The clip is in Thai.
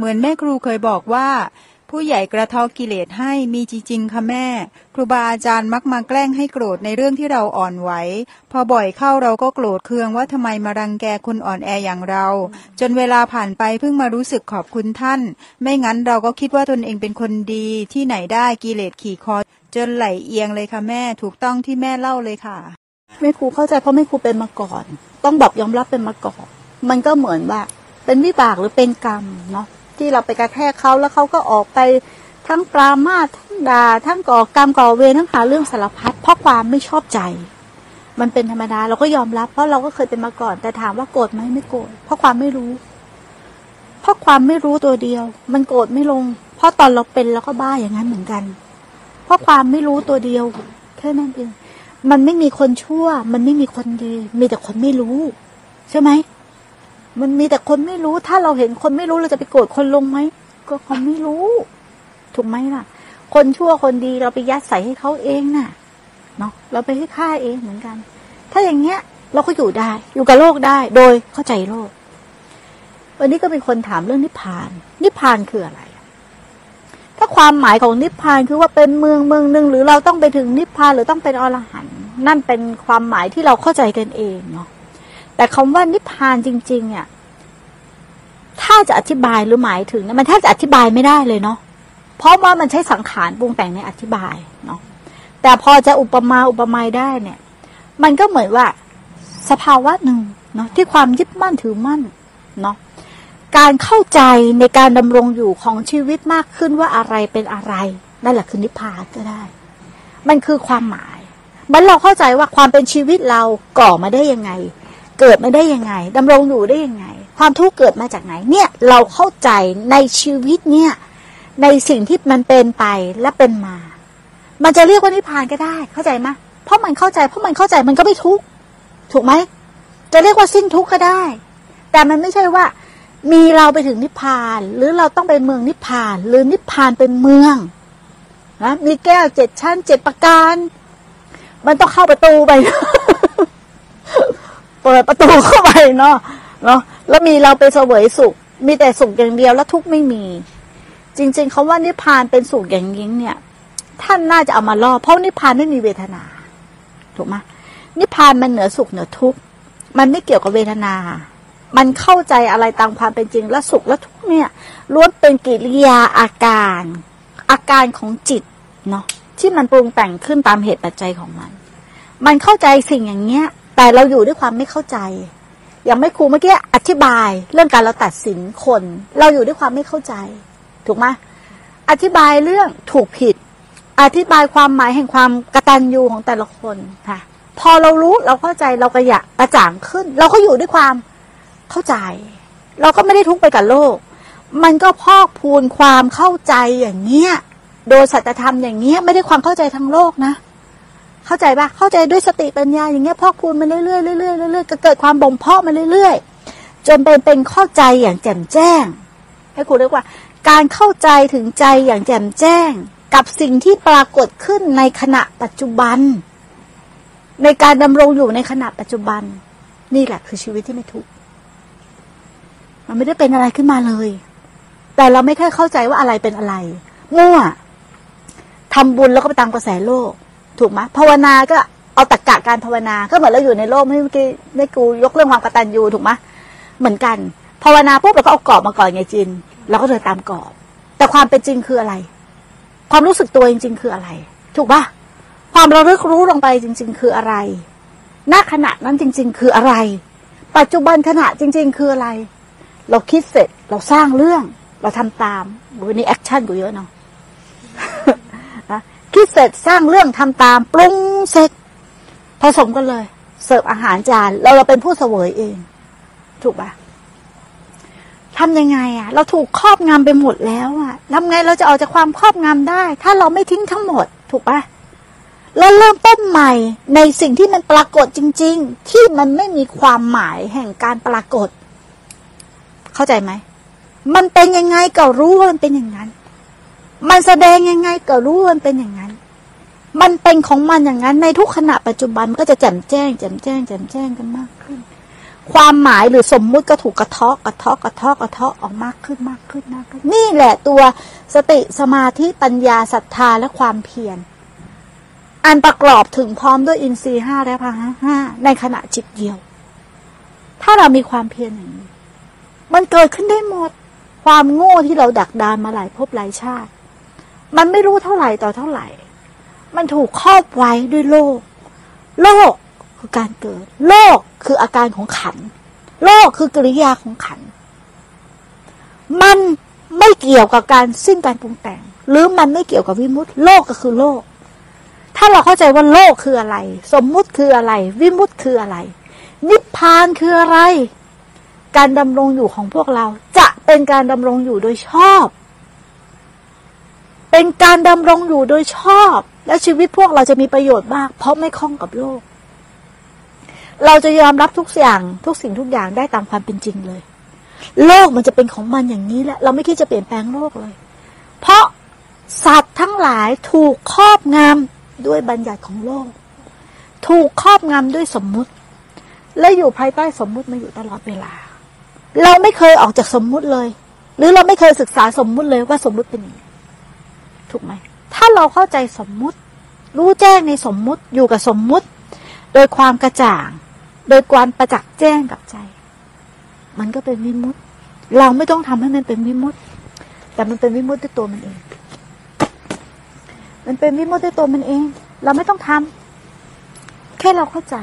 เหมือนแม่ครูเคยบอกว่า ผู้ใหญ่กระทอกิเลสให้มีจริงๆค่ะแม่ ครูบาอาจารย์มักมาแกล้งให้โกรธในเรื่องที่เราอ่อนไหว พอบ่อยเข้าเราก็โกรธเคืองว่าทำไมมารังแกคนอ่อนแออย่างเรา จนเวลาผ่านไปเพิ่งมารู้สึกขอบคุณท่าน ไม่งั้นเราก็คิดว่าตนเองเป็นคนดีที่ไหนได้กิเลสขี่คอจนไหลเอียงเลยค่ะแม่ถูกต้องที่แม่เล่าเลยค่ะแม่ครูเข้าใจเพราะแม่ครูเป็นมาก่อน ต้องบอกยอมรับเป็นมาก่อน มันก็เหมือนว่า เป็นวิบากหรือเป็นกรรมเนาะ ที่เราไปกระแทกเขาแล้วเขาก็ออกไปทั้งปรามาทั้งด่าทั้งก่อกรรมก่อเวรทั้งหาเรื่องสารพัดเพราะความไม่ชอบใจ มันเป็นธรรมดาเราก็ยอมรับ เพราะเราก็เคยเป็นมาก่อน แต่ถามว่าโกรธไหมไม่โกรธเพราะความไม่รู้ เพราะความไม่รู้ตัวเดียว มันโกรธไม่ลง เพราะตอนเราเป็นเราก็บ้าอย่างนั้นเหมือนกัน เพราะความไม่รู้ตัวเดียวแค่นั้นเองมันไม่มีคนชั่ว มันไม่มีคนดี มีแต่คนไม่รู้ ใช่ไหม มันมีแต่คนไม่รู้ ถ้าเราเห็นคนไม่รู้เราจะไปโกรธคนลงไหมก็คนไม่รู้ ถูกไหมล่ะ คนชั่วคนดีเราไปยัดใส่ให้เขาเองน่ะเนาะเราไปให้ค่าเองเหมือนกัน ถ้าอย่างเงี้ย เราก็อยู่ได้ อยู่กับโลกได้ โดยเข้าใจโลก วันนี้ก็มีคนถามเรื่องนิพพาน นิพพานคืออะไรถ้าความหมายของนิพพานคือว่าเป็นเมืองเมืองหนึ่งหรือเราต้องไปถึงนิพพานหรือต้องเป็นอรหันต์นั่นเป็นความหมายที่เราเข้าใจกันเองเนาะ แต่คำว่านิพพานจริง ๆ เนี่ย ถ้าจะอธิบายหรือหมายถึงเนี่ยมันแทบจะอธิบายไม่ได้เลยเนาะเพราะว่ามันใช้สังขารปรุงแต่งในอธิบายเนาะแต่พอจะอุปมาอุปไมยได้เนี่ย มันก็เหมือนว่าสภาวะหนึ่งเนาะที่ความยึดมั่นถือมั่นเนาะการเข้าใจในการดำรงอยู่ของชีวิตมากขึ้นว่าอะไรเป็นอะไรนั่นแหละคือนิพพานก็ได้ มันคือความหมายมันเราเข้าใจว่าความเป็นชีวิตเราก่อมาได้ยังไง เกิดมาได้ยังไงดำรงอยู่ได้ยังไง ความทุกข์เกิดมาจากไหนเนี่ยเราเข้าใจในชีวิตเนี่ยในสิ่งที่มันเป็นไปและเป็นมา มันจะเรียกว่านิพพานก็ได้ เข้าใจไหมเพราะมันเข้าใจ เพราะมันเข้าใจมันก็ไม่ทุกข์ถูกไหมจะเรียกว่าสิ้นทุกข์ก็ได้ แต่มันไม่ใช่ว่า มีเราไปถึงนิพพาน หรือเราต้องไปเมืองนิพพาน หรือนิพพานเป็นเมืองนะมีแก้วเจ็ดชั้นเจ็ดประการ มันต้องเข้าประตูไป เปิดประตูเข้าไปเนาะเนาะแล้วมีเราไปเสวยสุข มีแต่สุขอย่างเดียวแล้วทุกข์ไม่มี จริงๆเขาว่านิพพานเป็นสุขอย่างยิ่งเนี่ย ท่านน่าจะเอามาล่อเพราะนิพพานไม่มีเวทนา ถูกไหมนิพพานมันเหนือสุขเหนือทุกข์มันไม่เกี่ยวกับเวทนา มันเข้าใจอะไรตามความเป็นจริงและสุขและทุกข์เนี่ยล้วนเป็นกิริยาอาการ อาการของจิตเนาะที่มันปรุงแต่งขึ้นตามเหตุปัจจัยของมัน มันเข้าใจสิ่งอย่างเงี้ย แต่เราอยู่ด้วยความไม่เข้าใจ อย่างไม่ครูเมื่อกี้อธิบาย เรื่องการเราตัดสินคน เราอยู่ด้วยความไม่เข้าใจ ถูกไหมอธิบายเรื่องถูกผิด อธิบายความหมายแห่งความกระตัญญูของแต่ละคนค่ะ พอเรารู้เราเข้าใจเราก็อยากกระจ่างขึ้น เราก็อยู่ด้วยความเข้าใจ เราก็ไม่ได้ทุกข์ไปกับโลก มันก็พอกพูนความเข้าใจอย่างเงี้ยโดยสัจธรรมอย่างเงี้ยไม่ได้ความเข้าใจทางโลกนะ เข้าใจปะเข้าใจด้วยสติปัญญาอย่างเงี้ยพอกพูนมาเรื่อยๆเรื่อยๆเรื่อยๆก็เกิดความบ่มเพาะมาเรื่อยๆ จนเป็นเป็นเข้าใจอย่างแจ่มแจ้ง ให้ครูเรียกว่า การเข้าใจถึงใจอย่างแจ่มแจ้ง กับสิ่งที่ปรากฏขึ้นในขณะปัจจุบัน ในการดำรงอยู่ในขณะปัจจุบัน นี่แหละคือชีวิตที่ไม่ทุกข์มันไม่ได้เป็นอะไรขึ้นมาเลย แต่เราไม่ค่อยเข้าใจว่าอะไรเป็นอะไรมั่วทำบุญแล้วก็ไปตามกระแสโลก ถูกไหมภาวนาก็เอาตรกกะการภาวนา ก็เหมือนเราอยู่ในโลกเมื่อกี้ได้กูยกเรื่องความกตัญญูถูกไหมเหมือนกัน ภาวนาปุ๊บเราก็เอากรอบมาก่อนไงจินเราก็เดินตามกรอบ แต่ความเป็นจริงคืออะไร ความรู้สึกตัวจริง ๆ คืออะไร ถูกปะความเระลึกรู้ลงไปจริง ๆ คืออะไรณขณะนั้นจริง ๆ คืออะไร ปัจจุบันขณะจริง ๆ คืออะไร เราคิดเสร็จเราสร้างเรื่อง เราทำตามวันนี้แอคชั่นกูเยอะเนาะ คิดเสร็จสร้างเรื่องทำตาม ปรุงเสร็จ ผสมกันเลย เสิร์ฟอาหารจานเราเราเป็นผู้เสวยเอง ถูกปะทำยังไงอะเราถูกครอบงำไปหมดแล้วอะทำไงเราจะออกจากความครอบงำได้ ถ้าเราไม่ทิ้งทั้งหมด ถูกปะแล้วเริ่มต้นใหม่ในสิ่งที่มันปรากฏจริง ๆ ที่มันไม่มีความหมายแห่งการปรากฏ เข้าใจไหมมันเป็นยังไงก็รู้ว่ามันเป็นอย่างนั้น มันแสดงยังไงก็รู้มันเป็นอย่างนั้น มันเป็นของมันอย่างนั้นในทุกขณะปัจจุบันมันก็จะแจ่มแจ้งแจ่มแจ้งแจ่มแจ้งกันมากขึ้น ความหมายหรือสมมุติก็ถูกกระเทาะกระเทาะกระเทาะกระเทาะออกมากขึ้นมากขึ้นมากขึ้น นี่แหละตัวสติสมาธิปัญญาศรัทธาและความเพียรอันประกอบถึงพร้อมด้วยอินทรีย์ห้าและพหะห้าในขณะจิตเดียว ถ้าเรามีความเพียรอย่างนี้ มันเกิดขึ้นได้หมด ความโง่ที่เราดักดานมาหลายภพหลายชาติ มันไม่รู้เท่าไหร่ต่อเท่าไหร่ มันถูกครอบไว้ด้วยโลก โลกคือการเกิด โลกคืออาการของขัน โลกคือกริยาของขัน มันไม่เกี่ยวกับการสิ้นการปรุงแต่ง หรือมันไม่เกี่ยวกับวิมุตติโลกก็คือโลก ถ้าเราเข้าใจว่าโลกคืออะไร สมมุติคืออะไร วิมุตติคืออะไร นิพพานคืออะไร การดำรงอยู่ของพวกเราจะเป็นการดำรงอยู่โดยชอบ เป็นการดำรงอยู่โดยชอบ และชีวิตพวกเราจะมีประโยชน์มาก เพราะไม่คล้องกับโลก เราจะยอมรับทุกอย่างทุกสิ่งทุกอย่างได้ตามความเป็นจริงเลย โลกมันจะเป็นของมันอย่างนี้แหละ เราไม่คิดจะเปลี่ยนแปลงโลกเลย เพราะสัตว์ทั้งหลายถูกครอบงำด้วยบัญญัติของโลก ถูกครอบงำด้วยสมมุติ และอยู่ภายใต้สมมุติมาอยู่ตลอดเวลา เราไม่เคยออกจากสมมุติเลย หรือเราไม่เคยศึกษาสมมุติเลยว่าสมมุติเป็นยังไง ถูกไหม ถ้าเราเข้าใจสมมุติ รู้แจ้งในสมมุติอยู่กับสมมุติ โดยความกระจ่าง โดยความประจักษ์แจ้งกับใจ มันก็เป็นวิมุตติ เราไม่ต้องทำให้มันเป็นวิมุตติ แต่มันเป็นวิมุตติด้วยตัวมันเอง มันเป็นวิมุตติด้วยตัวมันเอง เราไม่ต้องทำแค่เราเข้าใจ